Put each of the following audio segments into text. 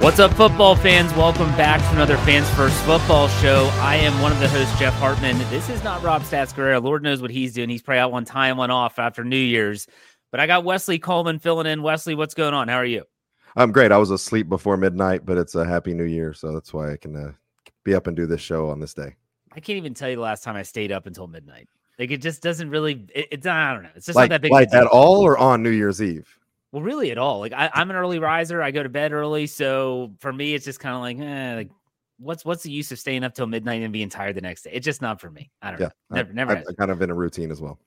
What's up, football fans? Welcome back to another Fans First Football Show. I am one of the hosts, Jeff Hartman. This is not Rob Stats Guerrero. Lord knows what he's doing. He's probably out one time, one off after New Year's. But I got Wesley Coleman filling in. Wesley, what's going on? How are you? I'm great. I was asleep before midnight, but it's a happy new year. So that's why I can uh, be up and do this show on this day. I can't even tell you the last time I stayed up until midnight. Like it just doesn't really, it, it's, I don't know. It's just like, not that big. Like at all or on New Year's Eve? Well, really at all. Like I, am an early riser. I go to bed early, so for me, it's just kind of like, eh, like what's what's the use of staying up till midnight and being tired the next day? It's just not for me. I don't yeah, know. Never, I, never. I, I kind of in a routine as well.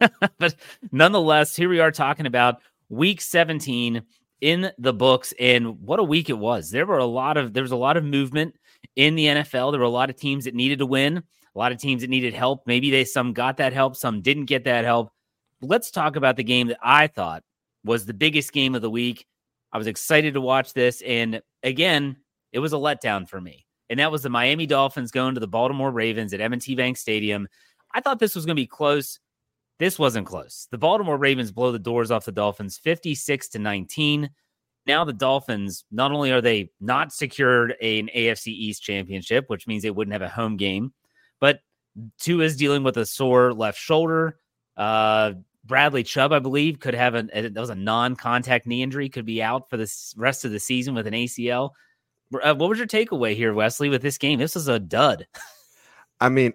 but nonetheless, here we are talking about week 17 in the books, and what a week it was. There were a lot of there was a lot of movement in the NFL. There were a lot of teams that needed to win, a lot of teams that needed help. Maybe they some got that help, some didn't get that help. Let's talk about the game that I thought was the biggest game of the week. I was excited to watch this. And again, it was a letdown for me. And that was the Miami Dolphins going to the Baltimore Ravens at M&T Bank Stadium. I thought this was going to be close. This wasn't close. The Baltimore Ravens blow the doors off the Dolphins 56 to 19. Now the Dolphins, not only are they not secured an AFC East championship, which means they wouldn't have a home game, but Tua is dealing with a sore left shoulder. Uh, Bradley Chubb, I believe, could have an that was a non-contact knee injury, could be out for the rest of the season with an ACL. Uh, what was your takeaway here, Wesley, with this game? This is a dud. I mean,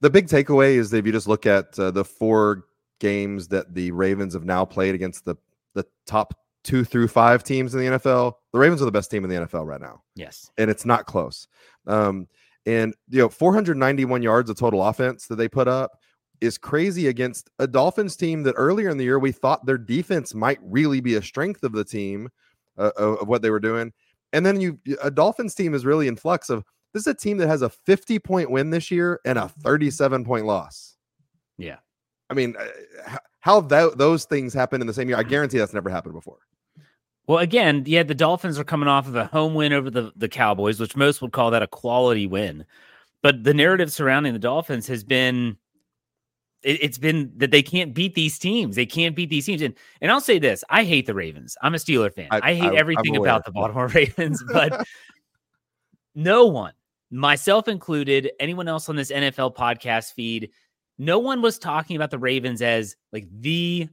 the big takeaway is that if you just look at uh, the four games that the Ravens have now played against the the top two through five teams in the NFL, the Ravens are the best team in the NFL right now. Yes, and it's not close. Um, and you know, 491 yards of total offense that they put up is crazy against a Dolphins team that earlier in the year we thought their defense might really be a strength of the team uh, of what they were doing. And then you a Dolphins team is really in flux of this is a team that has a 50 point win this year and a 37 point loss. Yeah. I mean, uh, how that, those things happen in the same year, I guarantee that's never happened before. Well, again, yeah, the Dolphins are coming off of a home win over the, the Cowboys, which most would call that a quality win. But the narrative surrounding the Dolphins has been it, has been that they can't beat these teams. They can't beat these teams. And and I'll say this: I hate the Ravens. I'm a Steeler fan. I, I hate I, everything about the Baltimore Ravens. But no one, myself included, anyone else on this NFL podcast feed, no one was talking about the Ravens as like the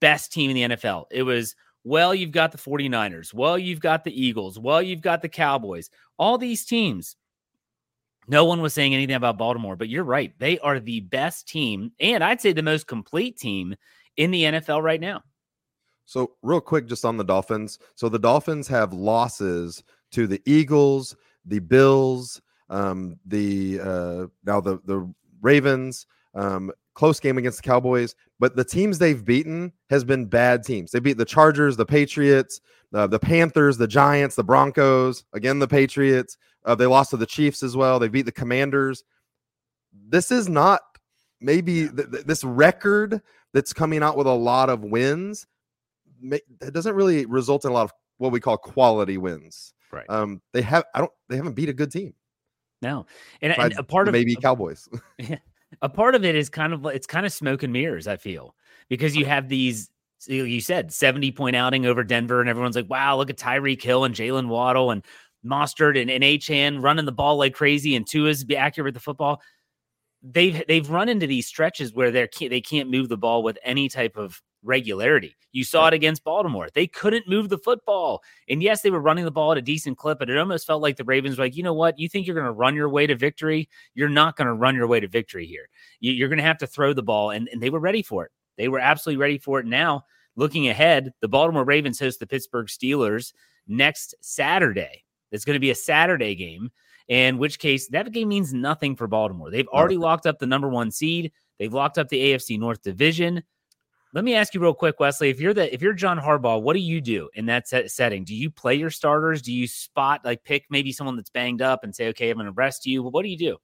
best team in the NFL. It was well, you've got the 49ers. Well, you've got the Eagles. Well, you've got the Cowboys. All these teams no one was saying anything about Baltimore, but you're right. They are the best team, and I'd say the most complete team in the NFL right now. So, real quick, just on the Dolphins. So, the Dolphins have losses to the Eagles, the Bills, um, the uh, now the the Ravens. Um, close game against the Cowboys, but the teams they've beaten has been bad teams. They beat the Chargers, the Patriots, uh, the Panthers, the Giants, the Broncos, again the Patriots. Uh, they lost to the Chiefs as well. They beat the Commanders. This is not maybe th- th- this record that's coming out with a lot of wins may, it doesn't really result in a lot of what we call quality wins. Right. Um, they have I don't they haven't beat a good team. No, and, and a part of maybe Cowboys. a part of it is kind of it's kind of smoke and mirrors. I feel because you have these. You said seventy point outing over Denver, and everyone's like, "Wow, look at Tyreek Hill and Jalen Waddle and Mostert and, and Achane running the ball like crazy, and Tua's be accurate with the football." They've they've run into these stretches where they can't they can't move the ball with any type of regularity. You saw it against Baltimore. They couldn't move the football. And yes, they were running the ball at a decent clip, but it almost felt like the Ravens were like, you know what? You think you're going to run your way to victory? You're not going to run your way to victory here. You're going to have to throw the ball. And, and they were ready for it. They were absolutely ready for it. Now, looking ahead, the Baltimore Ravens host the Pittsburgh Steelers next Saturday. It's going to be a Saturday game. In which case, that game means nothing for Baltimore. They've already locked up the number one seed. They've locked up the AFC North division. Let me ask you real quick, Wesley. If you're the if you're John Harbaugh, what do you do in that set, setting? Do you play your starters? Do you spot like pick maybe someone that's banged up and say, okay, I'm going to rest you? What do you do?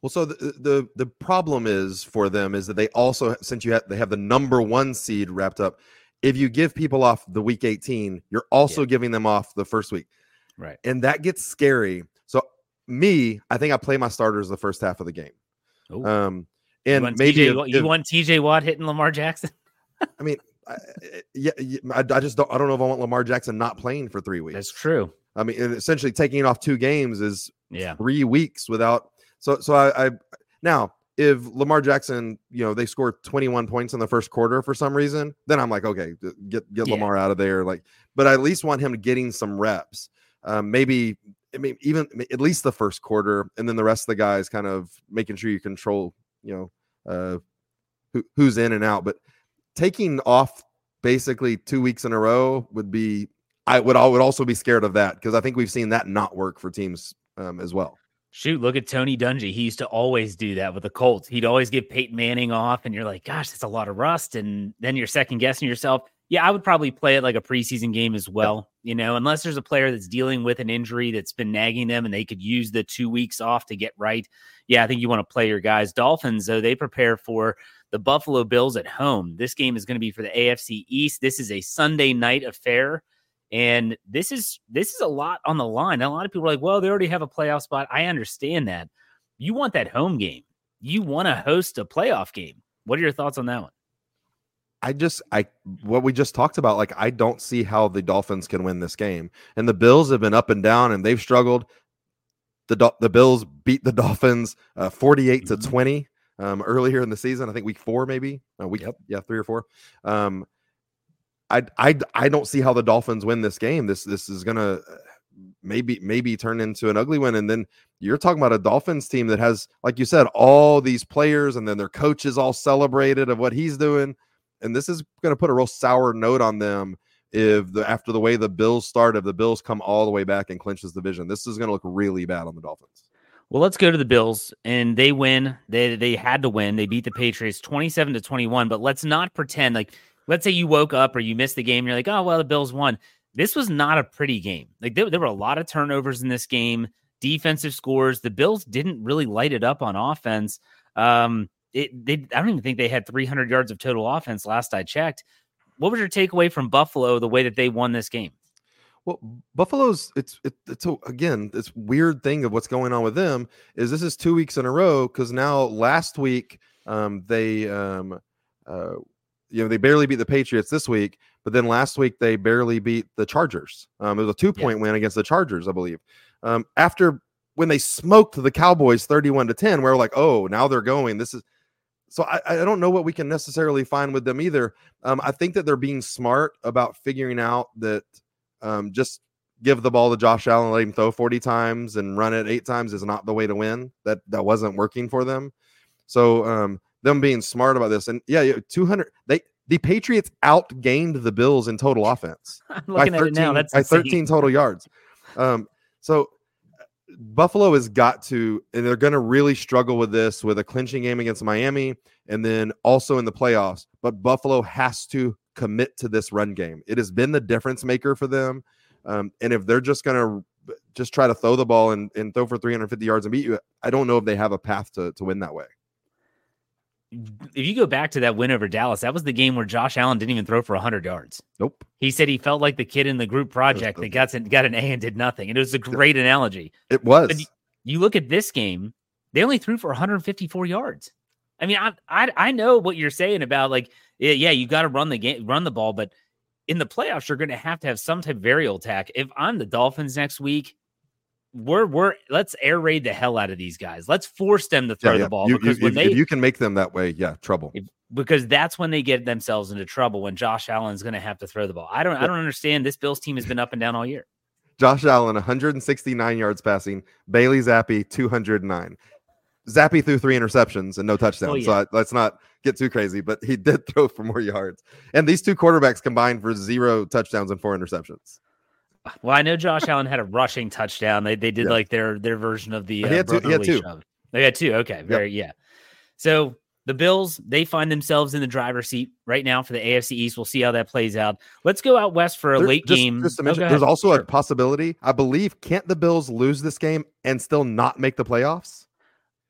Well, so the, the the problem is for them is that they also since you have they have the number one seed wrapped up. If you give people off the week 18, you're also yeah. giving them off the first week, right? And that gets scary. So me, I think I play my starters the first half of the game. Ooh. Um, and you maybe TJ, if, you want TJ Watt hitting Lamar Jackson. I mean, I, yeah, I, I, just don't. I don't know if I want Lamar Jackson not playing for three weeks. That's true. I mean, essentially taking off two games is yeah three weeks without. So so I, I now if Lamar Jackson, you know, they score 21 points in the first quarter for some reason, then I'm like, okay, get get yeah. Lamar out of there. Like, but I at least want him getting some reps. Um, maybe I mean even at least the first quarter, and then the rest of the guys kind of making sure you control, you know, uh, who, who's in and out. But taking off basically two weeks in a row would be I would I would also be scared of that because I think we've seen that not work for teams um, as well. Shoot, look at Tony Dungy. He used to always do that with the Colts. He'd always give Peyton Manning off, and you're like, gosh, that's a lot of rust. And then you're second guessing yourself. Yeah, I would probably play it like a preseason game as well, you know, unless there's a player that's dealing with an injury that's been nagging them and they could use the two weeks off to get right. Yeah, I think you want to play your guys. Dolphins, though, they prepare for the Buffalo Bills at home. This game is going to be for the AFC East. This is a Sunday night affair. And this is this is a lot on the line. A lot of people are like, well, they already have a playoff spot. I understand that. You want that home game. You want to host a playoff game. What are your thoughts on that one? I just I what we just talked about like I don't see how the Dolphins can win this game. And the Bills have been up and down and they've struggled. The the Bills beat the Dolphins uh, 48 mm-hmm. to 20 um, earlier in the season. I think week four, maybe uh, week, yep. yeah, three or four. Um, I, I, I don't see how the Dolphins win this game. This, this is gonna uh, maybe, maybe turn into an ugly one. And then you're talking about a Dolphins team that has, like you said, all these players, and then their coaches all celebrated of what he's doing. And this is going to put a real sour note on them if the after the way the Bills start, if the Bills come all the way back and clinch this division, this is going to look really bad on the Dolphins. Well, let's go to the Bills and they win. They they had to win. They beat the Patriots 27 to 21, but let's not pretend like let's say you woke up or you missed the game and you're like, "Oh, well, the Bills won." This was not a pretty game. Like there, there were a lot of turnovers in this game, defensive scores. The Bills didn't really light it up on offense. Um it they I don't even think they had 300 yards of total offense last I checked. What was your takeaway from Buffalo the way that they won this game? Well, Buffalo's it's it, it's a, again this weird thing of what's going on with them is this is two weeks in a row because now last week um, they um, uh, you know they barely beat the Patriots this week, but then last week they barely beat the Chargers. Um, it was a two point yeah. win against the Chargers, I believe. Um, after when they smoked the Cowboys thirty one to ten, we're like, oh, now they're going. This is so I, I don't know what we can necessarily find with them either. Um, I think that they're being smart about figuring out that um, just give the ball to Josh Allen, let him throw 40 times and run it eight times is not the way to win. That that wasn't working for them. So um, them being smart about this and yeah, 200 they the Patriots outgained the Bills in total offense I'm looking by 13, now, That's by 13 total yards. Um, so Buffalo has got to, and they're going to really struggle with this with a clinching game against Miami and then also in the playoffs. But Buffalo has to commit to this run game. It has been the difference maker for them. Um, and if they're just going to just try to throw the ball and, and throw for 350 yards and beat you, I don't know if they have a path to, to win that way. If you go back to that win over Dallas, that was the game where Josh Allen didn't even throw for 100 yards. Nope. He said he felt like the kid in the group project that got, got an A and did nothing. And it was a great analogy. It was. But you look at this game, they only threw for 154 yards. I mean, I I, I know what you're saying about like, yeah, yeah you got to run the game, run the ball, but in the playoffs, you're going to have to have some type of aerial attack. If I'm the Dolphins next week, we're we're let's air raid the hell out of these guys. Let's force them to throw yeah, yeah. the ball You- because you- when if, they if you can make them that way, yeah, trouble. if- because that's when they get themselves into trouble when Josh Allen's going to have to throw the ball. I don't I don't understand. This Bills team has been up and down all year. Josh Allen, 169 yards passing. Bailey Zappe, 209. Zappe threw three interceptions and no touchdowns. Oh, so yeah. I, let's not get too crazy, but he did throw for more yards. And these two quarterbacks combined for zero touchdowns and four interceptions. Well, I know Josh Allen had a rushing touchdown. They they did Yeah. like their their version of the He had uh, two- he had two. shove. Oh, they had two. Okay, very yeah. So the Bills they find themselves in the driver's seat right now for the AFC East. We'll see how that plays out. Let's go out west for a There- late just, game. Just to Oh, mention, go there's also Sure. a possibility. I believe can't the Bills lose this game and still not make the playoffs?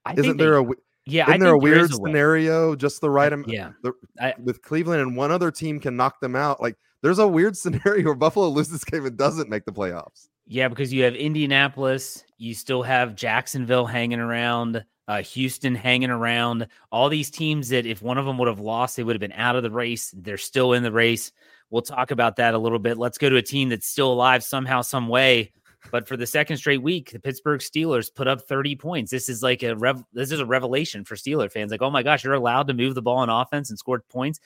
I Isn't they- there a w- yeah? Isn't there a there weird way. scenario? Just the right amount. Yeah, the- I- with Cleveland and one other team can knock them out. Like there's a weird scenario where Buffalo loses this game and doesn't make the playoffs. Yeah, because you have Indianapolis, you still have Jacksonville hanging around, uh, Houston hanging around. All these teams that if one of them would have lost, they would have been out of the race. They're still in the race. We'll talk about that a little bit. Let's go to a team that's still alive somehow, some way. But for the second straight week, the Pittsburgh Steelers put up 30 points. This is like a rev- this is a revelation for Steeler fans. Like, oh my gosh, you're allowed to move the ball on offense and score points.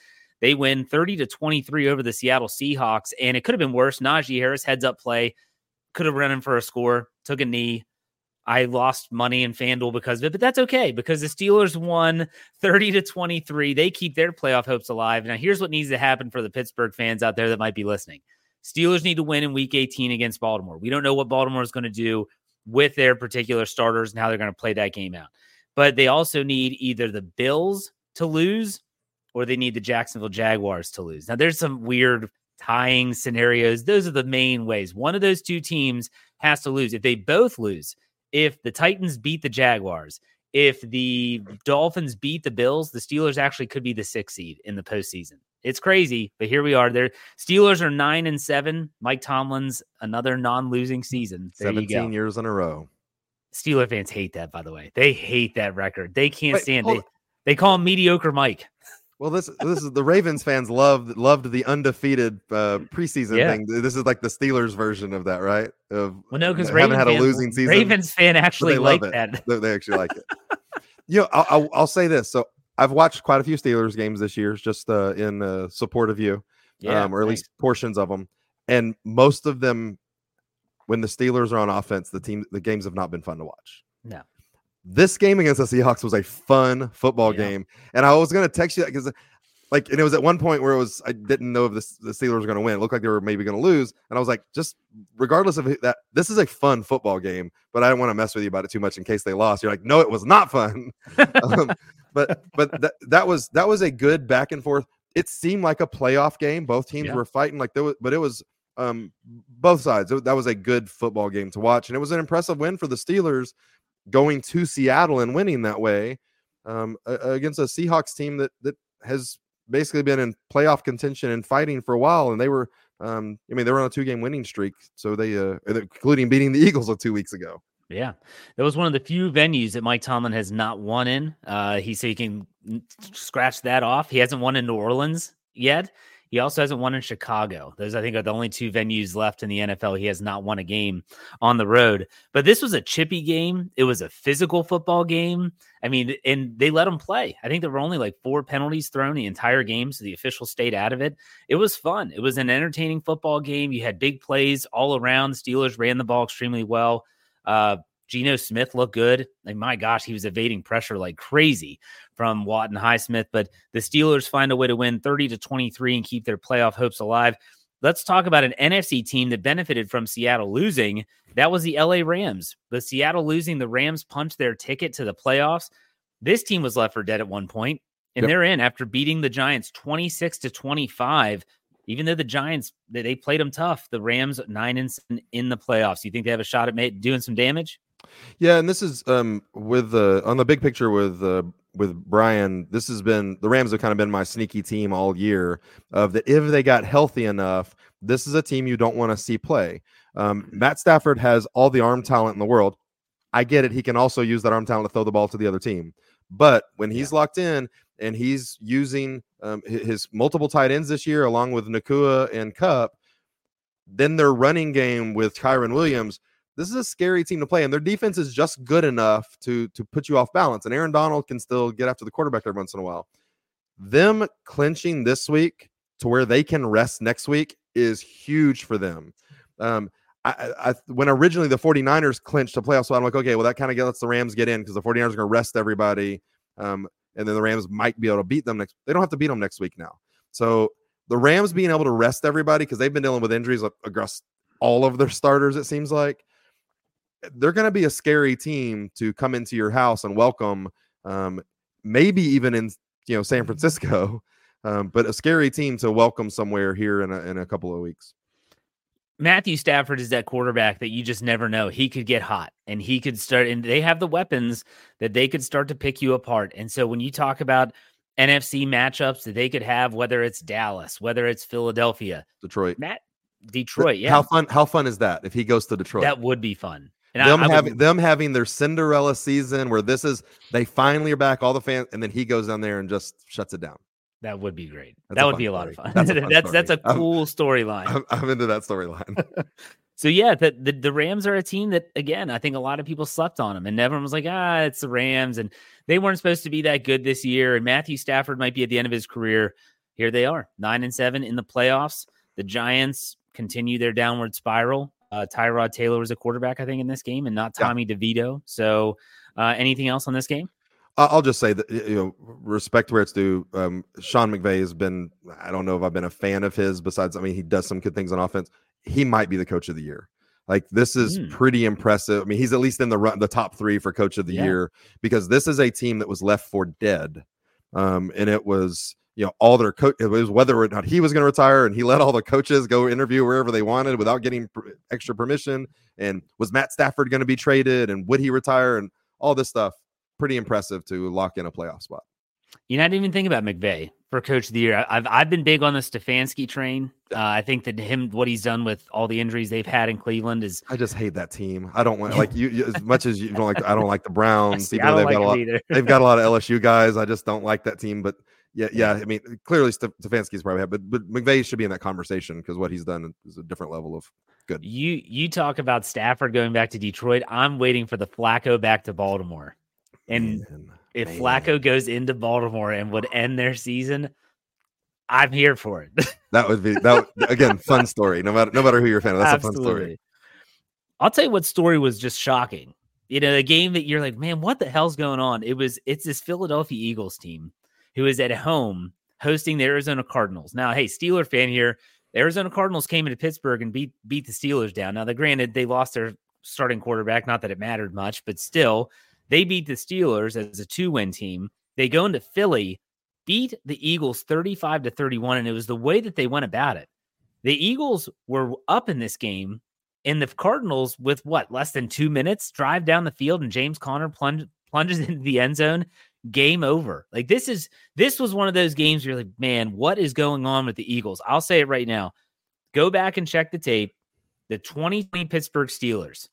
They win 30 to 23 over the Seattle Seahawks, and it could have been worse. Najee Harris heads up play could have run in for a score, took a knee. I lost money in FanDuel because of it, but that's okay because the Steelers won 30 to 23. They keep their playoff hopes alive. Now, here's what needs to happen for the Pittsburgh fans out there that might be listening Steelers need to win in week 18 against Baltimore. We don't know what Baltimore is going to do with their particular starters and how they're going to play that game out. But they also need either the Bills to lose or they need the Jacksonville Jaguars to lose. Now, there's some weird tying scenarios. Those are the main ways. One of those two teams has to lose. If they both lose, if the Titans beat the Jaguars, if the Dolphins beat the Bills, the Steelers actually could be the sixth seed in the postseason. It's crazy, but here we are. Their Steelers are nine and seven. Mike Tomlin's another non-losing season. There 17 years in a row. Steeler fans hate that, by the way. They hate that record. They can't Wait, stand it. They call him mediocre Mike. Well, this this is the Ravens fans loved loved the undefeated uh, preseason Yeah. thing. This is like the Steelers version of that, right? Of Well, no, because haven't Ravens had a losing season. Ravens fan actually like that. They, actually like it. you know, I'll, I'll, I'll say this. So I've watched quite a few Steelers games this year, just uh, in uh, support of you, um, or at thanks. least portions of them, and most of them, when the Steelers are on offense, the team the games have not been fun to watch. No. This game against the Seahawks was a fun football Yeah. game, and I was going to text you because, like, and it was at one point where it was I didn't know if the, the Steelers were going to win. It looked like they were maybe going to lose, and I was like, just regardless of that, this is a fun football game, but I don't want to mess with you about it too much in case they lost. You're like, no, it was not fun. um, but but that that was that was a good back and forth. It seemed like a playoff game. Both teams Yeah. were fighting like there was, but it was um both sides. That was a good football game to watch, and it was an impressive win for the Steelers going to Seattle and winning that way um, against a Seahawks team that that has basically been in playoff contention and fighting for a while. And they were, um, I mean, they were on a two game winning streak, so they, uh, including beating the Eagles two weeks ago. Yeah, that was one of the few venues that Mike Tomlin has not won in. Uh, he said he can scratch that off. He hasn't won in New Orleans yet. He also hasn't won in Chicago. Those, I think, are the only two venues left in the NFL. He has not won a game on the road. But this was a chippy game. It was a physical football game. I mean, and they let him play. I think there were only like four penalties thrown the entire game, so the official stayed out of it. It was fun. It was an entertaining football game. You had big plays all around. The Steelers ran the ball extremely well. Uh, Geno Smith looked good. Like, my gosh, he was evading pressure like crazy from Watt and Highsmith. But the Steelers find a way to win 30 to 23 and keep their playoff hopes alive. Let's talk about an NFC team that benefited from Seattle losing. That was the LA Rams. The Seattle losing, the Rams punched their ticket to the playoffs. This team was left for dead at one point, and Yep. they're in after beating the Giants 26 to 25 even though the Giants they, they played them tough, the Rams nine and in the playoffs. You think they have a shot at doing some damage? Yeah, and this is um with the on the big picture with uh with Brian, this has been the Rams have kind of been my sneaky team all year. Of that, if they got healthy enough, this is a team you don't want to see play. Um, Matt Stafford has all the arm talent in the world. I get it. He can also use that arm talent to throw the ball to the other team. But when he's yeah. locked in and he's using um, his multiple tight ends this year, along with Nacua and Kupp, then their running game with Kyren Williams – this is a scary team to play, and their defense is just good enough to to put you off balance. And Aaron Donald can still get after the quarterback every once in a while. Them clinching this week to where they can rest next week is huge for them. Um, I, I, when originally the 49ers clinched a playoff spot, I'm like, okay, well, that kind of lets the Rams get in because the 49ers are going to rest everybody. Um, and then the Rams might be able to beat them next. They don't have to beat them next week now. So the Rams being able to rest everybody because they've been dealing with injuries across all of their starters, it seems like they're going to be a scary team to come into your house and welcome. Um, maybe even in you know San mm-hmm. Francisco, um, but a scary team to welcome somewhere here in a, in a couple of weeks. Matthew Stafford is that quarterback that you just never know. He could get hot and he could start, and they have the weapons that they could start to pick you apart. And so when you talk about NFC matchups that they could have, whether it's Dallas, whether it's Philadelphia, Detroit, Matt, Detroit, yeah. How fun? How fun is that if he goes to Detroit? That would be fun. And them I, I having would, them having their Cinderella season where this is they finally are back, all the fans, and then he goes down there and just shuts it down. That would be great. That's that would be a lot of fun. That's a that's, that's, a cool storyline. I'm, I'm, into that storyline. so yeah, the, the, the Rams are a team that again I think a lot of people slept on them, and everyone was like, ah, it's the Rams, and they weren't supposed to be that good this year. And Matthew Stafford might be at the end of his career. Here they are, nine and seven in the playoffs. The Giants continue their downward spiral. Uh, Tyrod Taylor was a quarterback, I think, in this game, and not Tommy yeah. DeVito. So, uh, anything else on this game? I'll just say that you know, respect where it's due. Um, Sean McVay has been. I don't know if I've been a fan of his. Besides, I mean, he does some good things on offense. He might be the coach of the year. Like this is mm. pretty impressive. I mean, he's at least in the run, the top three for coach of the yeah. year because this is a team that was left for dead, um, and it was you know all their coach it was whether or not he was going to retire and he let all the coaches go interview wherever they wanted without getting pr- extra permission and was matt stafford going to be traded and would he retire and all this stuff pretty impressive to lock in a playoff spot you not even think about McVay for coach of the year. I've I've been big on the Stefanski train. Uh, I think that him what he's done with all the injuries they've had in Cleveland is. I just hate that team. I don't want like you, you as much as you don't like. I don't like the Browns. Even though they've like got a lot, they've got a lot of LSU guys. I just don't like that team. But yeah, yeah. I mean, clearly Stefanski's probably had, but but McVay should be in that conversation because what he's done is a different level of good. You you talk about Stafford going back to Detroit. I'm waiting for the Flacco back to Baltimore, and man, if man. Flacco goes into Baltimore and would end their season, I'm here for it. that would be that again fun story. No matter no matter who you're a fan of, that's Absolutely. a fun story. I'll tell you what story was just shocking. You know, a game that you're like, man, what the hell's going on? It was it's this Philadelphia Eagles team who is at home hosting the Arizona Cardinals. Now, hey, Steeler fan here. The Arizona Cardinals came into Pittsburgh and beat beat the Steelers down. Now, the granted they lost their starting quarterback, not that it mattered much, but still, they beat the Steelers as a two-win team. They go into Philly, beat the Eagles 35 to 31, and it was the way that they went about it. The Eagles were up in this game, and the Cardinals, with what less than two minutes, drive down the field, and James Conner plunge, plunges into the end zone game over. Like this is this was one of those games where you're like, man, what is going on with the Eagles? I'll say it right now. Go back and check the tape. The 2020 Pittsburgh Steelers.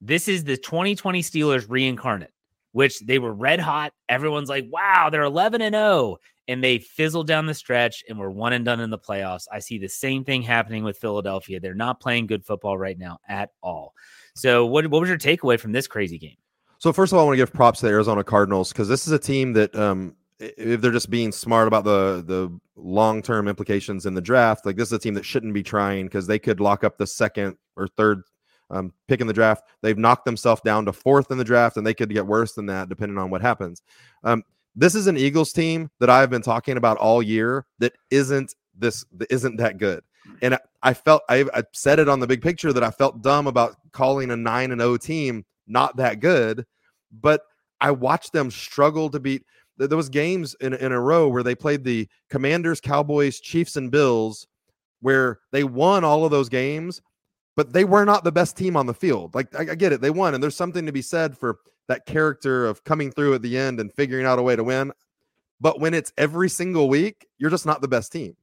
This is the 2020 Steelers reincarnate, which they were red hot. Everyone's like, wow, they're 11 and 0. And they fizzled down the stretch and were one and done in the playoffs. I see the same thing happening with Philadelphia. They're not playing good football right now at all. So, what, what was your takeaway from this crazy game? So first of all, I want to give props to the Arizona Cardinals because this is a team that, um, if they're just being smart about the the long term implications in the draft, like this is a team that shouldn't be trying because they could lock up the second or third um, pick in the draft. They've knocked themselves down to fourth in the draft, and they could get worse than that depending on what happens. Um, this is an Eagles team that I've been talking about all year that isn't this that isn't that good. And I, I felt I, I said it on the big picture that I felt dumb about calling a nine and O oh team not that good, but I watched them struggle to beat. There was games in, in a row where they played the Commanders, Cowboys, Chiefs, and Bills, where they won all of those games, but they were not the best team on the field. Like I, I get it, they won, and there's something to be said for that character of coming through at the end and figuring out a way to win. But when it's every single week, you're just not the best team.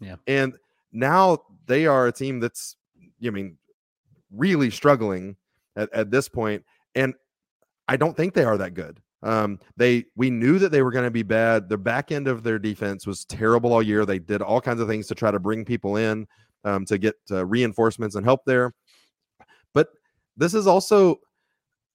Yeah. And now they are a team that's, I mean, really struggling at, at this. And I don't think they are that good. Um, they we knew that they were going to be bad. The back end of their defense was terrible all year. They did all kinds of things to try to bring people in um, to get uh, reinforcements and help there. But this is also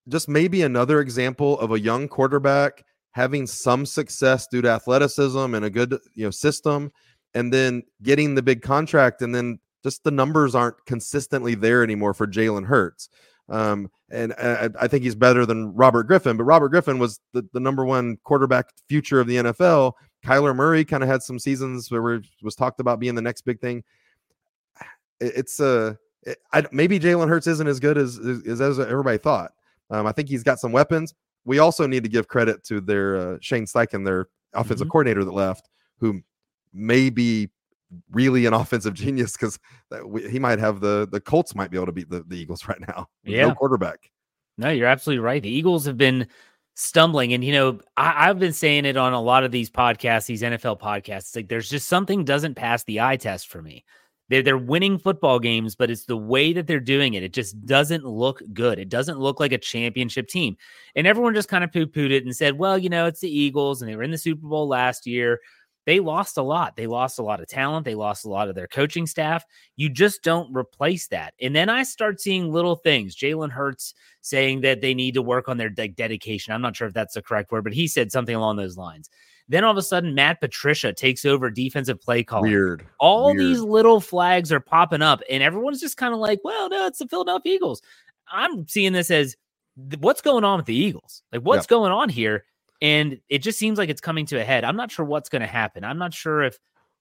just maybe another example of a young quarterback having some success due to athleticism and a good you know system, and then getting the big contract, and then just the numbers aren't consistently there anymore for Jalen Hurts. Um, and I, I, think he's better than Robert Griffin, but Robert Griffin was the, the number one quarterback future of the NFL. Kyler Murray kind of had some seasons where it was talked about being the next big thing. It, it's uh, it, maybe Jalen Hurts isn't as good as, as, as everybody thought. Um, I think he's got some weapons. We also need to give credit to their uh, Shane Steichen, their offensive mm-hmm. coordinator that left, who may be really an offensive genius because he might have the the Colts might be able to beat the, the Eagles right now. Yeah, no quarterback. No, you're absolutely right. The Eagles have been stumbling, and you know I, have been saying it on a lot of these podcasts, these NFL podcasts. like there's just something doesn't pass the eye test for me. They're they're winning football games, but it's the way that they're doing it. It just doesn't look good. It doesn't look like a championship team. And everyone just kind of poo pooed it and said, well, you know, it's the Eagles, and they were in the Super Bowl last year they lost a lot. They lost a lot of talent. They lost a lot of their coaching staff. You just don't replace that. And then I start seeing little things. Jalen Hurts saying that they need to work on their de- dedication. I'm not sure if that's the correct word, but he said something along those lines. Then all of a sudden, Matt Patricia takes over defensive play calling. Weird. All Weird. these little flags are popping up, and everyone's just kind of like, well, no, it's the Philadelphia Eagles. I'm seeing this as what's going on with the Eagles? Like, what's going on here? And it just seems like it's coming to a head. I'm not sure what's going to happen. I'm not sure if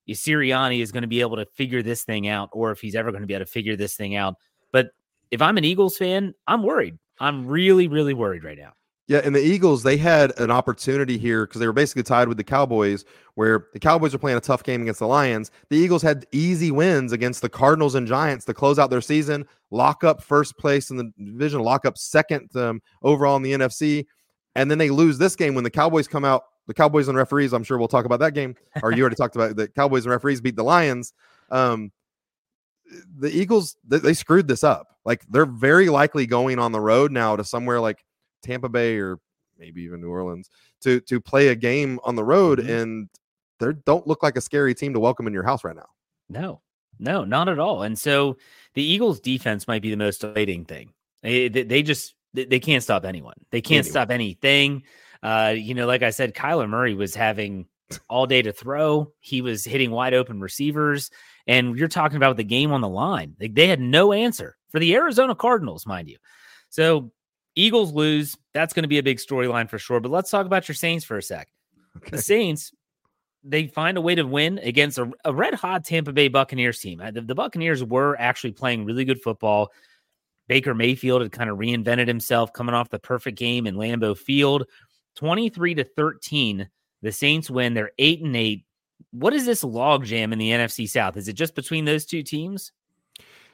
Sirianni is going to be able to figure this thing out or if he's ever going to be able to figure this thing out. But if I'm an Eagles fan, I'm worried. I'm really, really worried right now. Yeah, and the Eagles, they had an opportunity here because they were basically tied with the Cowboys, where the Cowboys are playing a tough game against the Lions. The Eagles had easy wins against the Cardinals and Giants to close out their season, lock up first place in the division, lock up second um, overall in the NFC and then they lose this game when the Cowboys come out. The Cowboys and referees, I'm sure we'll talk about that game. Or you already talked about the Cowboys and referees beat the Lions. Um, the Eagles, they, they screwed this up. Like they're very likely going on the road now to somewhere like Tampa Bay or maybe even New Orleans to to play a game on the road, mm-hmm. and they don't look like a scary team to welcome in your house right now. No, no, not at all. And so the Eagles' defense might be the most elating thing. They, they, they just they, they can't stop anyone. They can't stop anything. Uh, you know, like I said, Kyler Murray was having all day to throw. He was hitting wide open receivers. And you're talking about the game on the line. Like they had no answer for the Arizona Cardinals, mind you. So Eagles lose. That's going to be a big storyline for sure. But let's talk about your Saints for a sec. Okay. The Saints, they find a way to win against a, a red hot Tampa Bay Buccaneers team. The, the Buccaneers were actually playing really good football. Baker Mayfield had kind of reinvented himself coming off the perfect game in Lambeau Field. 23 to 13. The Saints win. They're 8 and 8. What is this logjam in the NFC South? Is it just between those two teams?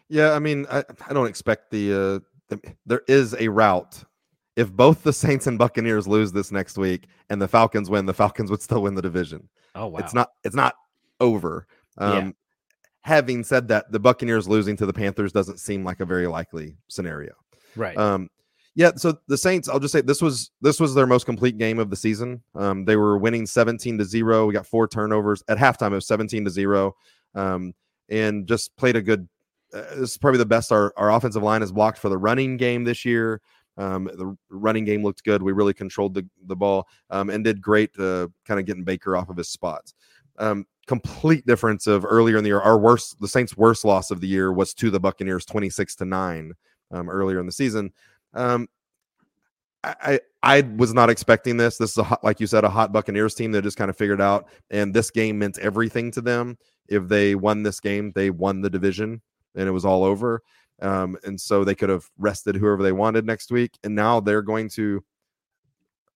Yeah, I mean, I, I don't expect the, uh, the there is a route. If both the Saints and Buccaneers lose this next week and the Falcons win, the Falcons would still win the division. Oh wow. It's not it's not over. Um, having said that, the Buccaneers losing to the Panthers doesn't seem like a very likely scenario. Right. Um, yeah, so the Saints, I'll just say this was this was their most complete game of the season. Um, they were winning 17 to 0. We got four turnovers at halftime. It was 17 to 0. Um, and just played a good uh, this is probably the best our, our offensive line has blocked for the running game this year. Um, the running game looked good. We really controlled the, the ball um, and did great uh, kind of getting Baker off of his spots. Um, complete difference of earlier in the year. Our worst, the Saints' worst loss of the year was to the Buccaneers, twenty six to nine, um, earlier in the season. Um, I I was not expecting this. This is a hot, like you said, a hot Buccaneers team that just kind of figured out, and this game meant everything to them. If they won this game, they won the division, and it was all over. Um, and so they could have rested whoever they wanted next week, and now they're going to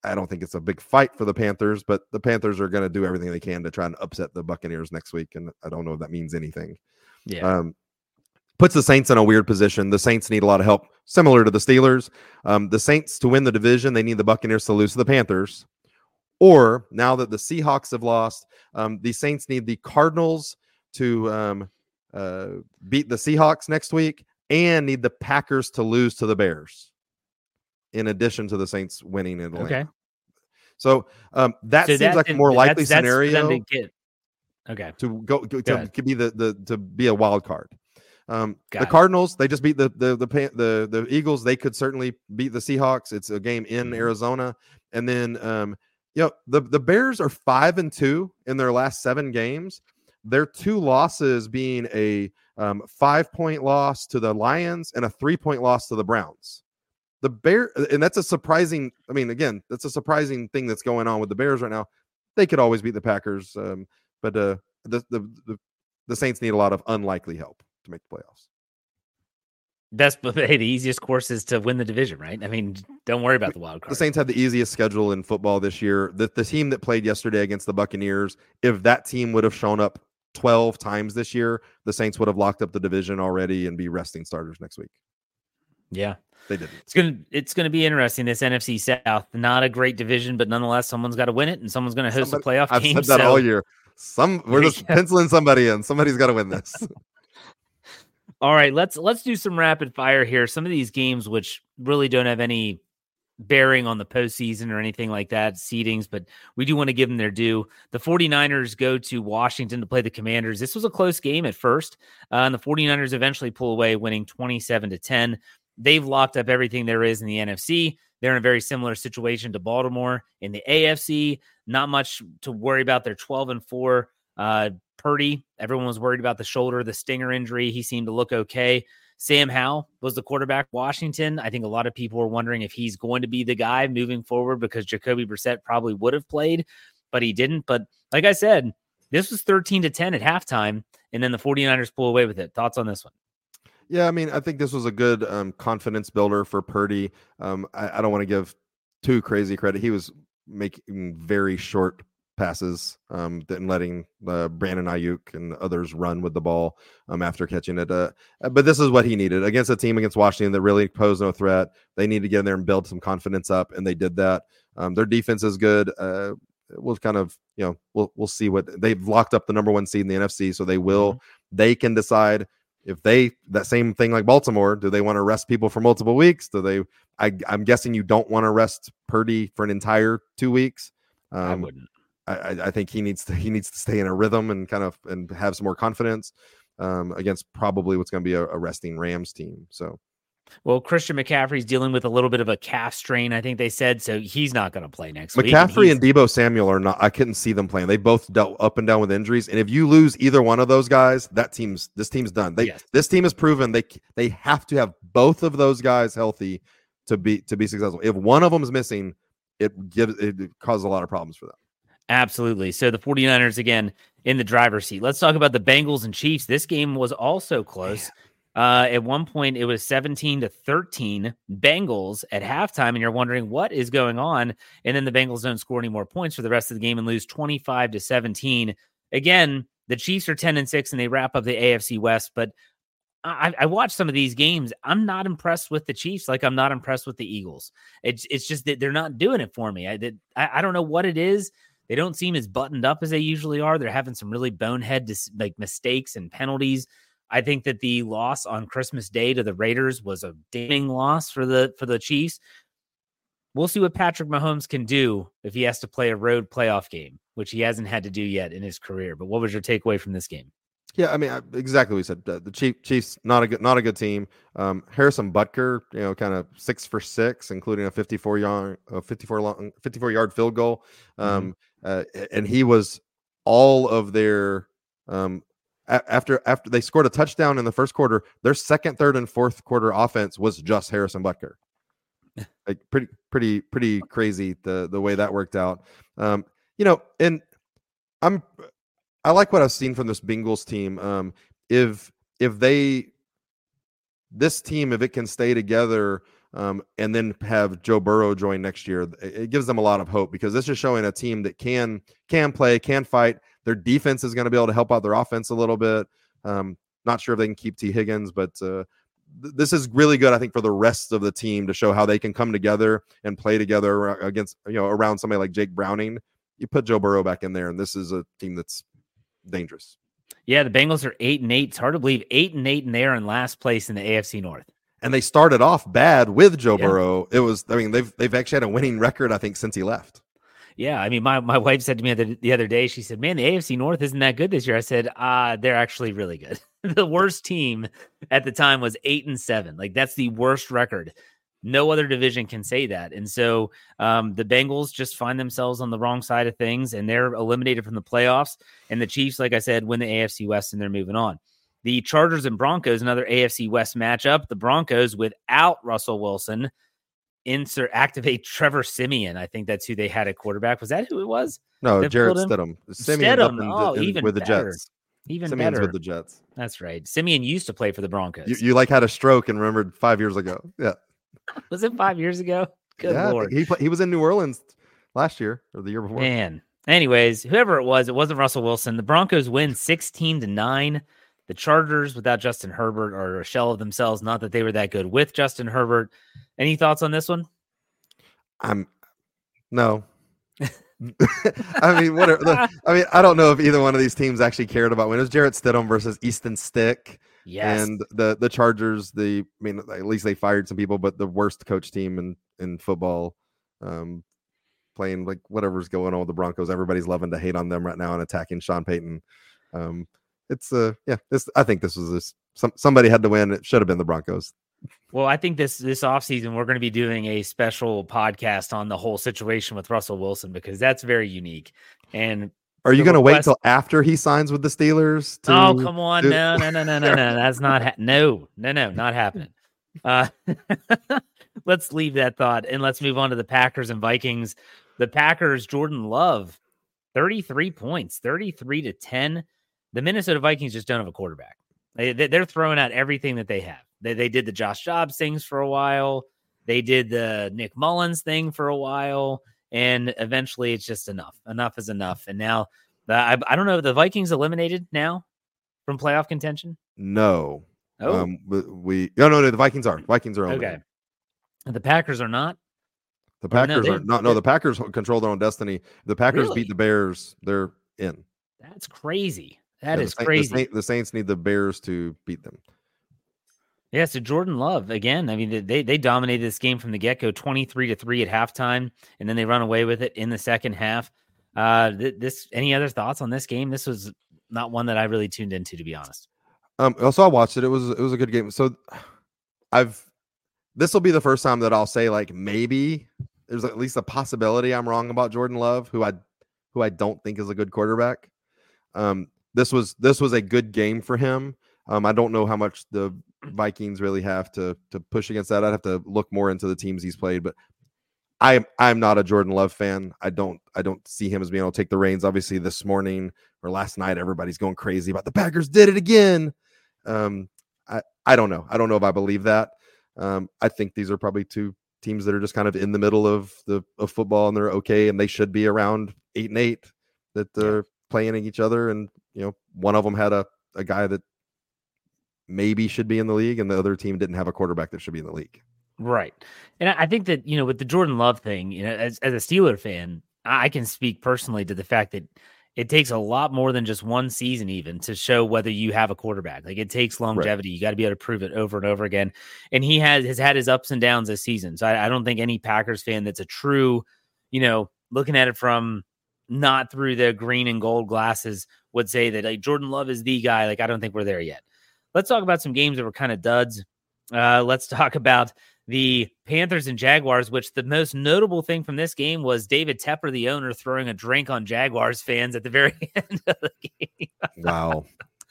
I don't think it's a big fight for the Panthers, but the Panthers are going to do everything they can to try and upset the Buccaneers next week, and I don't know if that means anything. Yeah. Um, puts the Saints in a weird position. The Saints need a lot of help, similar to the Steelers. Um, the Saints to win the division, they need the Buccaneers to lose to the Panthers. Or now that the Seahawks have lost, um, the Saints need the Cardinals to um, uh, beat the Seahawks next week and need the Packers to lose to the Bears, in addition to the Saints winning in Atlanta. Okay. So um, that So seems that's like a more likely that's them scenario to get. Okay. to go, go to, to be the, the to be a wild card. Um, the it. Cardinals they just beat the the the the the Eagles. They could certainly beat the Seahawks. It's a game in Mhm. Arizona, and then um, you know the the Bears are five and two in their last seven games. Their two losses being a um, five point loss to the Lions and a three point loss to the Browns. The Bear, and that's a surprising. I mean, again, that's a surprising thing that's going on with the Bears right now. They could always beat the Packers, um, but uh, the, the the the Saints need a lot of unlikely help to make the playoffs. That's hey, the easiest course is to win the division, right? I mean, don't worry about the wild card. The. Saints have the easiest schedule in football this year. The the team that played yesterday against the Buccaneers, if that team would have shown up 12 times this year, the Saints would have locked up the division already and be resting starters next week. Yeah. They didn't. It's gonna it's gonna be interesting. This NFC South, not a great division, but nonetheless, someone's got to win it, and someone's going to host Somebody- a playoff I've game. said that so- all year. Some we're just penciling somebody in. Somebody's got to win this. All right, let's let's do some rapid fire here. Some of these games which really don't have any bearing on the postseason or anything like that, seedings, but we do want to give them their due. The 49ers go to Washington to play the Commanders. This was a close game at first, uh, and the 49ers eventually pull away, winning 27 to 10. They've locked up everything there is in the NFC. They're in a very similar situation to Baltimore in the AFC. Not much to worry about. They're 12 and 4. Uh, Purdy, everyone was worried about the shoulder, the stinger injury. He seemed to look okay. Sam Howell was the quarterback Washington. I think a lot of people were wondering if he's going to be the guy moving forward because Jacoby Brissett probably would have played, but he didn't. But like I said, this was 13 to 10 at halftime, and then the 49ers pull away with it. Thoughts on this one? Yeah, I mean, I think this was a good um, confidence builder for Purdy. Um, I, I don't want to give too crazy credit. He was making very short passes um, and letting uh, Brandon Aiyuk and others run with the ball um, after catching it. Uh, but this is what he needed against a team against Washington that really posed no threat. They need to get in there and build some confidence up, and they did that. Um, their defense is good. Uh, we'll kind of, you know, we'll we'll see what they've locked up the number one seed in the NFC, so they will. They can decide if they that same thing like Baltimore, do they want to rest people for multiple weeks? Do they? I, I'm guessing you don't want to rest Purdy for an entire two weeks. I Um, wouldn't. I, I- I think he needs to he needs to stay in a rhythm and kind of and have some more confidence um, against probably what's going to be a, a resting Rams team. So Well, Christian McCaffrey's dealing with a little bit of a calf strain, I think they said, so he's not going to play next week. McCaffrey he's- and Deebo Samuel are not. I couldn't see them playing. They both dealt up and down with injuries, and if you lose either one of those guys, that team's this team's done. They Yes. this team has proven they they have to have both of those guys healthy to be to be successful. If one of them is missing, it gives it causes a lot of problems for them. Absolutely. So the 49ers again in the driver's seat. Let's talk about the Bengals and Chiefs. This game was also close. Uh, at one point, it was 17 to 13 Bengals at halftime, and you're wondering what is going on. And then the Bengals don't score any more points for the rest of the game and lose 25 to 17. Again, the Chiefs are 10 and 6 and they wrap up the AFC West. But I, I watched some of these games. I'm not impressed with the Chiefs like I'm not impressed with the Eagles. It's it's just that they're not doing it for me. I did I, I don't know what it is. They don't seem as buttoned up as they usually are. They're having some really bonehead dis- like mistakes and penalties. I think that the loss on Christmas Day to the Raiders was a damning loss for the for the Chiefs. We'll see what Patrick Mahomes can do if he has to play a road playoff game, which he hasn't had to do yet in his career. But what was your takeaway from this game? Yeah, I mean, exactly what you said. Uh, The Chief, Chiefs not a good, not a good team. Um, Harrison Butker, you know, kind of six for six, including a 54 yard, a 54 long, 54 yard field goal. Um, uh, and he was all of their um, after after they scored a touchdown in the first quarter. Their second, third, and fourth quarter offense was just Harrison Butker. like pretty, pretty, pretty crazy the the way that worked out. Um, you know, and I'm I like what I've seen from this Bengals team. Um, if if they this team, if it can stay together, um, and then have Joe Burrow join next year, it, it gives them a lot of hope because this is showing a team that can can play, can fight. Their defense is going to be able to help out their offense a little bit. Um, Not sure if they can keep Tee Higgins, but uh, th- this is really good, I think, for the rest of the team to show how they can come together and play together against you know around somebody like Jake Browning. You put Joe Burrow back in there, and this is a team that's dangerous. Yeah, the Bengals are eight and eight. It's hard to believe eight and eight, and they are in last place in the AFC North. And they started off bad with Joe yeah. Burrow. It was, I mean, they've they've actually had a winning record, I think, since he left. Yeah, I mean, my, my wife said to me the, the other day, she said, "Man, the AFC North isn't that good this year." I said, "Ah, uh, they're actually really good." the worst team at the time was eight and seven. Like that's the worst record. No other division can say that. And so um, the Bengals just find themselves on the wrong side of things, and they're eliminated from the playoffs. And the Chiefs, like I said, win the AFC West, and they're moving on. The Chargers and Broncos, another AFC West matchup. The Broncos without Russell Wilson insert activate Trevor Siemian. I think that's who they had at quarterback. Was that who it was? No, Jarrett Stidham. Siemian Stidham. In, oh, in, even with better. the Jets. Even Siemian's better with the Jets. That's right. Simeon used to play for the Broncos. You, you, like had a stroke and remembered five years ago. Yeah. was it five years ago? Good yeah, lord. He he was in New Orleans last year or the year before. Man. Anyways, whoever it was, it wasn't Russell Wilson. The Broncos win 16 to 9. The Chargers without Justin Herbert are a shell of themselves. Not that they were that good with Justin Herbert. Any thoughts on this one? I'm no. I mean, what? Are, I mean, I don't know if either one of these teams actually cared about winners. Jarrett Stidham versus Easton Stick. Yes. And the the Chargers, the I mean, at least they fired some people, but the worst coach team in in football, um, playing like whatever's going on with the Broncos. Everybody's loving to hate on them right now and attacking Sean Payton. Um, it's uh yeah, this I think this was this some somebody had to win. It should have been the Broncos. Well, I think this this offseason we're going to be doing a special podcast on the whole situation with Russell Wilson because that's very unique. And are you going to wait till after he signs with the Steelers? To oh, come on. Do- no, no, no, no, no, no. That's not ha- no, no, no, not happening. Uh let's leave that thought and let's move on to the Packers and Vikings. The Packers, Jordan Love, 33 points, 33 to 10. The Minnesota Vikings just don't have a quarterback. They, they're throwing out everything that they have. They, they did the Josh Dobbs things for a while. They did the Nick Mullens thing for a while. And eventually it's just enough. Enough is enough. And now, the, I, I don't know, the Vikings eliminated now from playoff contention? No. Oh. Um, we, no, no, no, the Vikings are. Vikings are eliminated. Okay. The Packers are not? The Packers no, are not. No, the Packers control their own destiny. The Packers really? beat the Bears. They're in. That's crazy. That yeah, is the, crazy. The Saints, the Saints need the Bears to beat them. Yeah, so Jordan Love again. I mean, they they dominated this game from the get go, twenty three to three at halftime, and then they run away with it in the second half. Uh, this any other thoughts on this game? This was not one that I really tuned into, to be honest. Um, also I watched it. It was it was a good game. So I've this will be the first time that I'll say like maybe there's at least a possibility I'm wrong about Jordan Love, who I who I don't think is a good quarterback. Um, this was this was a good game for him. Um, I don't know how much the Vikings really have to to push against that. I'd have to look more into the teams he's played, but I I'm not a Jordan Love fan. I don't I don't see him as being able to take the reins. Obviously, this morning or last night, everybody's going crazy about the Packers did it again. Um, I I don't know. I don't know if I believe that. Um, I think these are probably two teams that are just kind of in the middle of the of football and they're okay and they should be around eight and eight that they're playing each other and you know one of them had a a guy that maybe should be in the league, and the other team didn't have a quarterback that should be in the league. Right. And I think that, you know, with the Jordan Love thing, you know, as, as a Steeler fan, I can speak personally to the fact that it takes a lot more than just one season, even to show whether you have a quarterback. Like it takes longevity. Right. You got to be able to prove it over and over again. And he has has had his ups and downs this season. So I, I don't think any Packers fan that's a true, you know, looking at it from not through the green and gold glasses would say that like Jordan Love is the guy. Like I don't think we're there yet. Let's talk about some games that were kind of duds. Uh, let's talk about the Panthers and Jaguars, which the most notable thing from this game was David Tepper, the owner, throwing a drink on Jaguars fans at the very end of the game. Wow.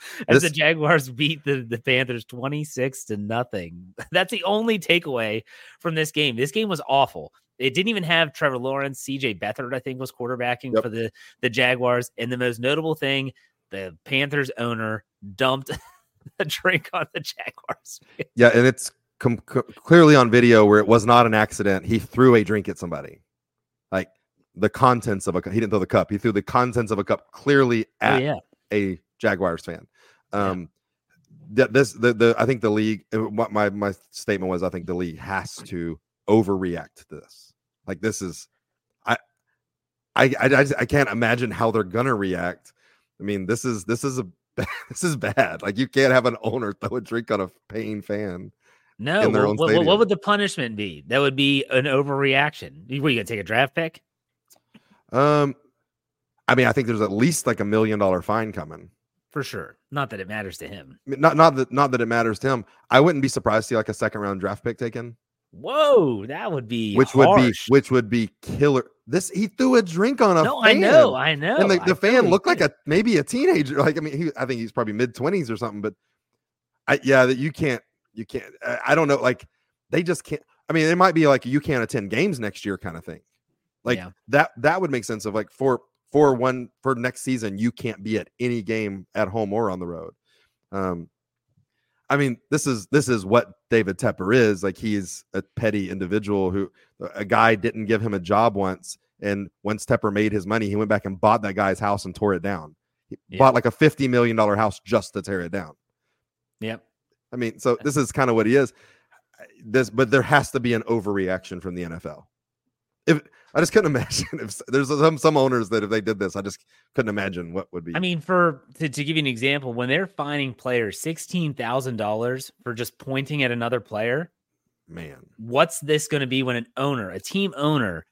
As this... the Jaguars beat the, the Panthers 26 to nothing. That's the only takeaway from this game. This game was awful. It didn't even have Trevor Lawrence. CJ Beathard, I think, was quarterbacking yep. for the, the Jaguars. And the most notable thing, the Panthers owner dumped a drink on the Jaguars. yeah, and it's com- clearly on video where it was not an accident. He threw a drink at somebody, like the contents of a. cup. He didn't throw the cup. He threw the contents of a cup clearly oh, at oh, yeah. a Jaguars fan. Um, yeah. that this the, the I think the league uh, what my my statement was I think the league has to overreact to this. Like this is I I I, I, I can't imagine how they're gonna react. I mean, this is this is a this is bad. Like you can't have an owner throw a drink on a paying fan. No, what, what, what, would the punishment be? That would be an overreaction. Were you gonna take a draft pick? Um, I mean, I think there's at least like a million dollar fine coming for sure. Not that it matters to him. Not not that not that it matters to him. I wouldn't be surprised to see like a second round draft pick taken. Whoa, that would be which harsh. would be which would be killer. This he threw a drink on a. No, fan, I know, I know. And the, the fan looked like a maybe a teenager. Like I mean, he I think he's probably mid twenties or something. But I yeah, that you can't you can't. I, I don't know. Like they just can't. I mean, it might be like you can't attend games next year kind of thing. Like Yeah. that that would make sense of like for for one for next season you can't be at any game at home or on the road. Um, I mean, this is this is what David Tepper is. Like he's a petty individual who a guy didn't give him a job once, and once Tepper made his money, he went back and bought that guy's house and tore it down. He Yeah. bought like a fifty million dollar house just to tear it down. Yep. I mean, so this is kind of what he is. This, but there has to be an overreaction from the NFL. If I just couldn't imagine if there's some some owners that if they did this, I just couldn't imagine what would be. I mean, for to, to give you an example, when they're fining players sixteen thousand dollars for just pointing at another player, man, what's this going to be when an owner, a team owner,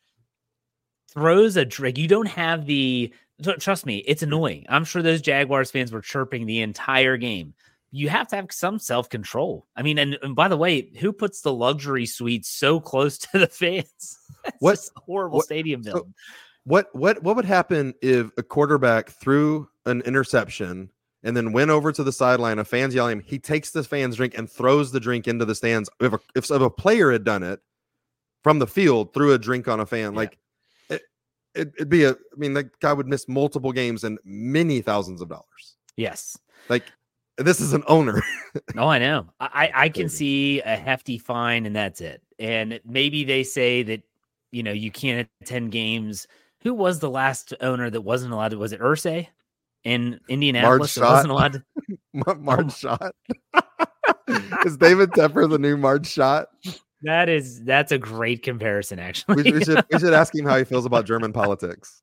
throws a drink? You don't have the trust me, it's mm. annoying. I'm sure those Jaguars fans were chirping the entire game. You have to have some self control. I mean, and, and by the way, who puts the luxury suite so close to the fans? What- a horrible what- stadium so- build. what what what would happen if a quarterback threw an interception and then went over to the sideline of fans yelling, he takes the fan's drink and throws the drink into the stands. If a, if, if a player had done it from the field, threw a drink on a fan, Yeah. like it, it, it'd be a. I mean, that guy would miss multiple games and many thousands of dollars. yes. Like this is an owner. Oh, I know. I I can see a hefty fine, and that's it. And maybe they say that you know you can't attend games. Who was the last owner that wasn't allowed to? Was it Irsay in Indianapolis? that wasn't allowed to. Mar- Marge oh. Schott. is David Tepper the new Marge Schott? That is that's a great comparison, actually. We, we should we should ask him how he feels about German politics.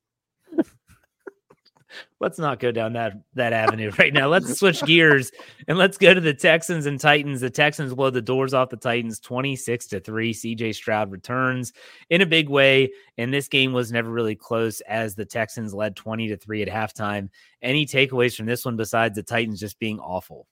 Let's not go down that that avenue right now. Let's switch gears and let's go to the Texans and Titans. The Texans blow the doors off the Titans 26 to 3. CJ Stroud returns in a big way and this game was never really close as the Texans led 20 to 3 at halftime. Any takeaways from this one besides the Titans just being awful?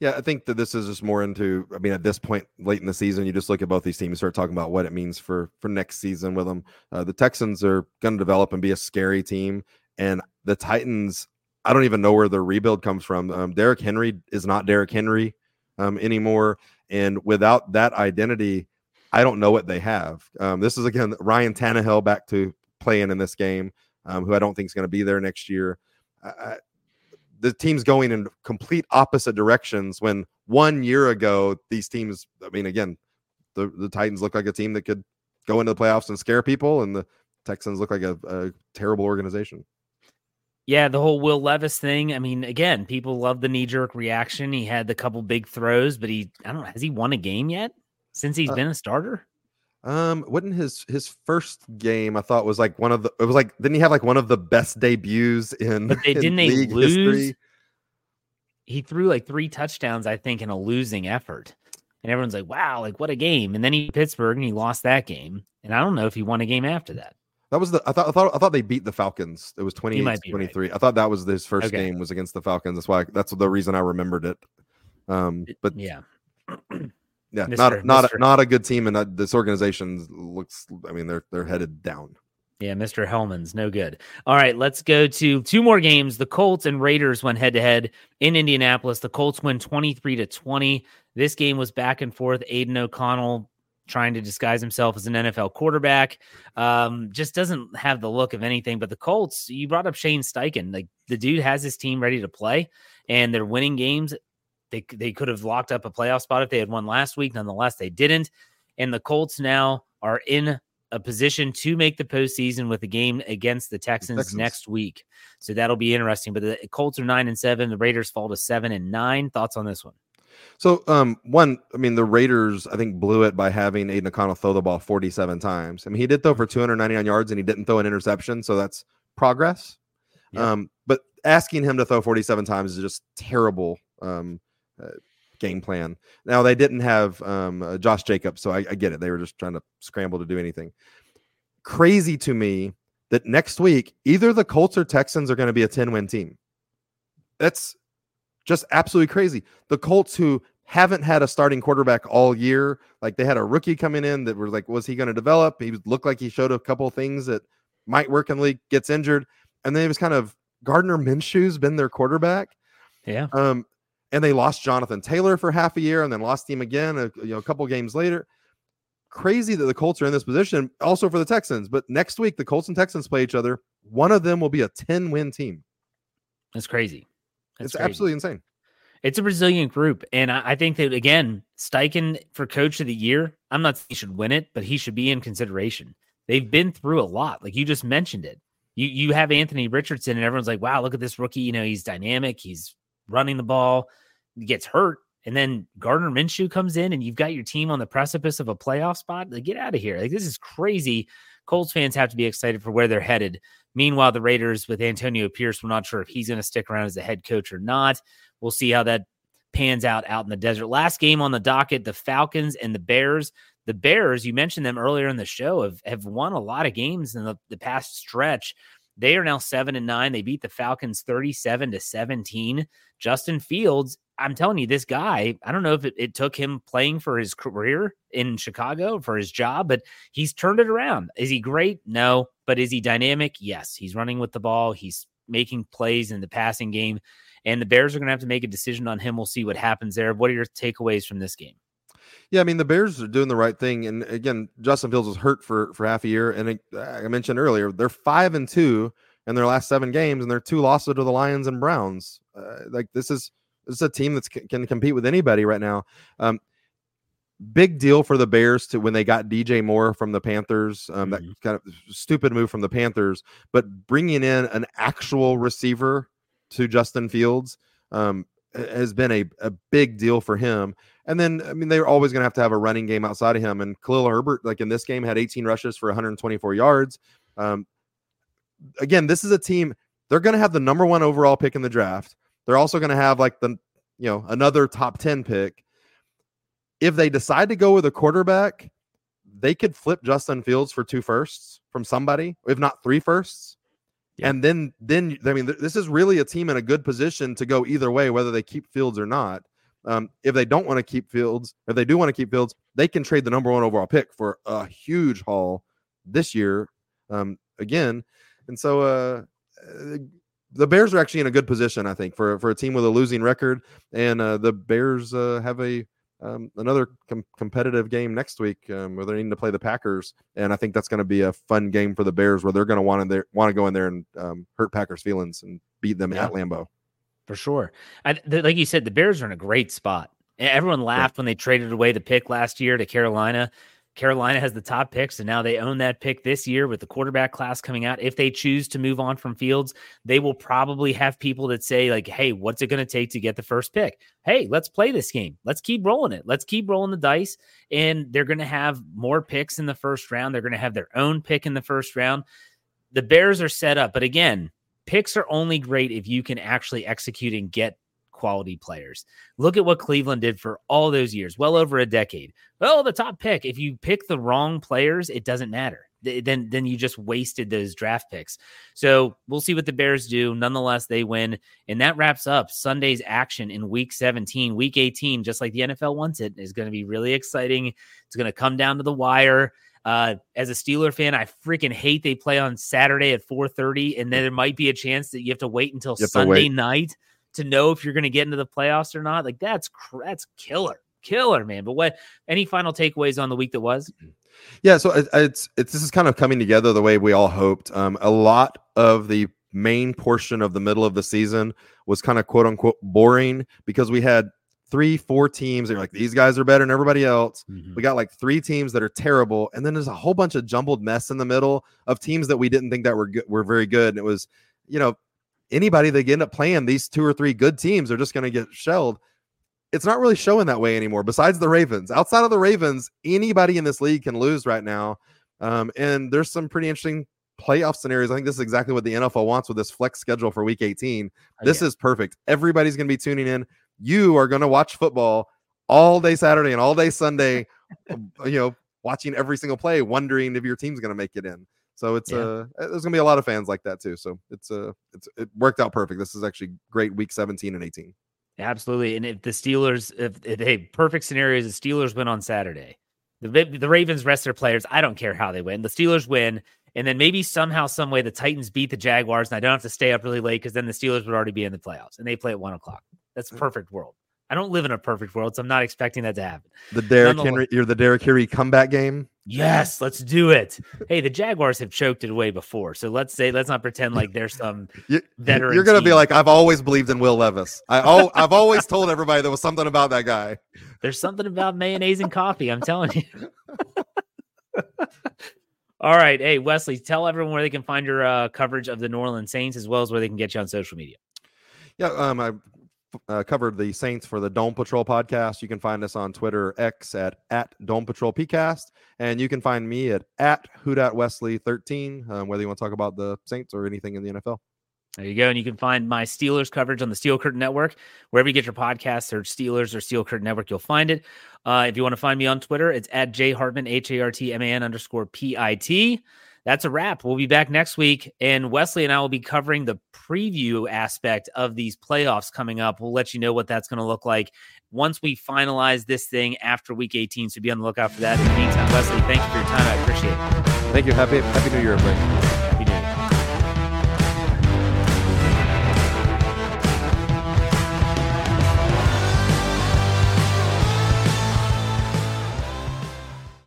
Yeah, I think that this is just more into. I mean, at this point, late in the season, you just look at both these teams, start talking about what it means for for next season with them. Uh, the Texans are going to develop and be a scary team, and the Titans. I don't even know where their rebuild comes from. Um, Derrick Henry is not Derrick Henry um, anymore, and without that identity, I don't know what they have. Um, this is again Ryan Tannehill back to playing in this game, um, who I don't think is going to be there next year. I, the team's going in complete opposite directions when one year ago these teams i mean again the, the titans look like a team that could go into the playoffs and scare people and the texans look like a, a terrible organization Yeah, the whole Will Levis thing. I mean, again, people love the knee jerk reaction. He had the couple big throws, but he, I don't know, has he won a game yet since he's Uh, been a starter? um wouldn't his his first game i thought was like one of the it was like didn't he have like one of the best debuts in But they in didn't they lose? history? He threw like three touchdowns, I think, in a losing effort. And everyone's like, wow, like what a game. And then he Pittsburgh and he lost that game. And I don't know if he won a game after that. That was the I thought I thought I thought they beat the Falcons. It was 28 might be right. 23. I thought that was his first Okay. game was against the Falcons. That's why that's the reason I remembered it. Um but Yeah. yeah, Mr. not not Mr. A, not a good team and that this organization looks I mean they're they're headed down. Yeah, Mr. Hellman's no good. All right, let's go to two more games. The Colts and Raiders went head to head in Indianapolis. The Colts win 23 to 20. This game was back and forth. Aidan O'Connell trying to disguise himself as an NFL quarterback. Um, just doesn't have the look of anything. But the Colts, you brought up Shane Steichen. Like the dude has his team ready to play and they're winning games. They, they could have locked up a playoff spot if they had won last week. Nonetheless, they didn't. And the Colts now are in a position to make the postseason with a game against the Texans, Texans. next week. So that'll be interesting. But the Colts are nine and seven. The Raiders fall to seven and nine. Thoughts on this one? So, um, one, I mean, the Raiders, I think, blew it by having Aidan O'Connell throw the ball 47 times. I mean, he did throw for 299 yards and he didn't throw an interception. So that's progress. Yeah. Um, but asking him to throw 47 times is just terrible um, uh, game plan. Now, they didn't have um, uh, Josh Jacobs. So I, I get it. They were just trying to scramble to do anything. Crazy to me that next week, either the Colts or Texans are going to be a 10 win team. That's just absolutely crazy. The Colts, who haven't had a starting quarterback all year, like they had a rookie coming in that was like, was he going to develop? He looked like he showed a couple things that might work in the league, gets injured, and then it was kind of Gardner Minshew's been their quarterback. Yeah. Um, and they lost Jonathan Taylor for half a year, and then lost him again, a, you know, a couple games later. Crazy that the Colts are in this position. Also for the Texans, but next week the Colts and Texans play each other. One of them will be a ten win team. That's crazy. That's it's crazy. absolutely insane. It's a resilient group. And I, I, think that, again, Steichen for coach of the year, I'm not he should win it, but he should be in consideration. They've been through a lot. Like you just mentioned it. You, you have Anthony Richardson, and everyone's like, wow, look at this rookie. You know, he's dynamic, he's running the ball, he gets hurt. And then Gardner Minshew comes in, and you've got your team on the precipice of a playoff spot. Like, get out of here. Like, this is crazy. Colts fans have to be excited for where they're headed. Meanwhile, the Raiders with Antonio Pierce, we're not sure if he's going to stick around as a head coach or not. We'll see how that pans out out in the desert. Last game on the docket, the Falcons and the Bears. The Bears, you mentioned them earlier in the show, have, have won a lot of games in the, the past stretch. They are now seven and nine. They beat the Falcons 37 to 17. Justin Fields, I'm telling you, this guy, I don't know if it, it, took him playing for his career in Chicago for his job, but he's turned it around. Is he great? No. But is he dynamic? Yes. He's running with the ball. He's making plays in the passing game. And the Bears are going to have to make a decision on him. We'll see what happens there. What are your takeaways from this game? Yeah, I mean the Bears are doing the right thing, and again, Justin Fields was hurt for for half a year, and it, I mentioned earlier they're five and two in their last seven games, and they're two losses to the Lions and Browns. Uh, like this is this is a team that can compete with anybody right now. Um, big deal for the Bears to when they got DJ Moore from the Panthers. Um, mm-hmm. That kind of stupid move from the Panthers, but bringing in an actual receiver to Justin Fields um, has been a, a big deal for him. And then, I mean, they're always going to have to have a running game outside of him. And Khalil Herbert, like in this game, had 18 rushes for 124 yards. Um, again, this is a team, they're going to have the number one overall pick in the draft. They're also going to have like the, you know, another top 10 pick. If they decide to go with a quarterback, they could flip Justin Fields for two firsts from somebody, if not three firsts. Yeah. And then, then I mean, th- this is really a team in a good position to go either way, whether they keep Fields or not. Um, if they don't want to keep Fields, if they do want to keep Fields, they can trade the number one overall pick for a huge haul this year um, again. And so uh, the Bears are actually in a good position, I think, for for a team with a losing record. And uh, the Bears uh, have a um, another com- competitive game next week um, where they're needing to play the Packers, and I think that's going to be a fun game for the Bears where they're going to want to want to go in there and um, hurt Packers' feelings and beat them yeah. at Lambeau for sure. I, the, like you said, the Bears are in a great spot. Everyone laughed yeah. when they traded away the pick last year to Carolina. Carolina has the top picks, and now they own that pick this year with the quarterback class coming out. If they choose to move on from Fields, they will probably have people that say, like, hey, what's it going to take to get the first pick? Hey, let's play this game. Let's keep rolling it. Let's keep rolling the dice. And they're going to have more picks in the first round. They're going to have their own pick in the first round. The Bears are set up, but again, picks are only great if you can actually execute and get quality players. Look at what Cleveland did for all those years, well over a decade. Well, the top pick, if you pick the wrong players, it doesn't matter. Then, then you just wasted those draft picks. So we'll see what the Bears do. Nonetheless, they win. And that wraps up Sunday's action in week 17. Week 18, just like the NFL wants it, is going to be really exciting. It's going to come down to the wire. Uh, as a Steeler fan, I freaking hate they play on Saturday at 4:30, and then there might be a chance that you have to wait until Sunday wait. night to know if you're going to get into the playoffs or not. Like that's that's killer, killer, man. But what? Any final takeaways on the week that was? Yeah, so it, it's it's this is kind of coming together the way we all hoped. Um, a lot of the main portion of the middle of the season was kind of quote unquote boring because we had three, four teams. They're like, these guys are better than everybody else. Mm-hmm. We got like three teams that are terrible, and then there's a whole bunch of jumbled mess in the middle of teams that we didn't think that were good, were very good. And it was, you know, anybody they end up playing these two or three good teams are just going to get shelled. it's not really showing that way anymore. Besides the Ravens, outside of the Ravens, anybody in this league can lose right now. Um, and there's some pretty interesting playoff scenarios. I think this is exactly what the NFL wants with this flex schedule for Week 18. This is perfect. Everybody's going to be tuning in. You are going to watch football all day Saturday and all day Sunday. you know, watching every single play, wondering if your team's going to make it in. So it's yeah. uh there's gonna be a lot of fans like that too. So it's uh it's it worked out perfect. This is actually great week 17 and 18. Absolutely. And if the Steelers, if, if hey, perfect scenario is the Steelers win on Saturday. The the Ravens rest their players. I don't care how they win. The Steelers win, and then maybe somehow, some way, the Titans beat the Jaguars, and I don't have to stay up really late because then the Steelers would already be in the playoffs, and they play at one o'clock. That's mm. perfect world. I don't live in a perfect world, so I'm not expecting that to happen. The Derrick Henry, you're the Derrick Henry comeback game. Yes, let's do it. hey, the Jaguars have choked it away before, so let's say let's not pretend like there's some you, veteran. You're gonna team. be like, I've always believed in Will Levis. I oh, I've always told everybody there was something about that guy. There's something about mayonnaise and coffee. I'm telling you. All right, hey Wesley, tell everyone where they can find your uh, coverage of the New Orleans Saints as well as where they can get you on social media. Yeah, um, I uh, covered the Saints for the Dome Patrol podcast. You can find us on Twitter X at at Dome Patrol PCast, and you can find me at at Hoodat Wesley thirteen. Um, whether you want to talk about the Saints or anything in the NFL. There you go. And you can find my Steelers coverage on the Steel Curtain Network. Wherever you get your podcasts, search Steelers or Steel Curtain Network, you'll find it. Uh, if you want to find me on Twitter, it's at J Hartman, H A R T M A N underscore P I T that's a wrap. We'll be back next week, and Wesley and I will be covering the preview aspect of these playoffs coming up. We'll let you know what that's going to look like once we finalize this thing after week 18. So be on the lookout for that. In the meantime, Wesley, thank you for your time. I appreciate it. Thank you. Happy Happy New Year, everybody.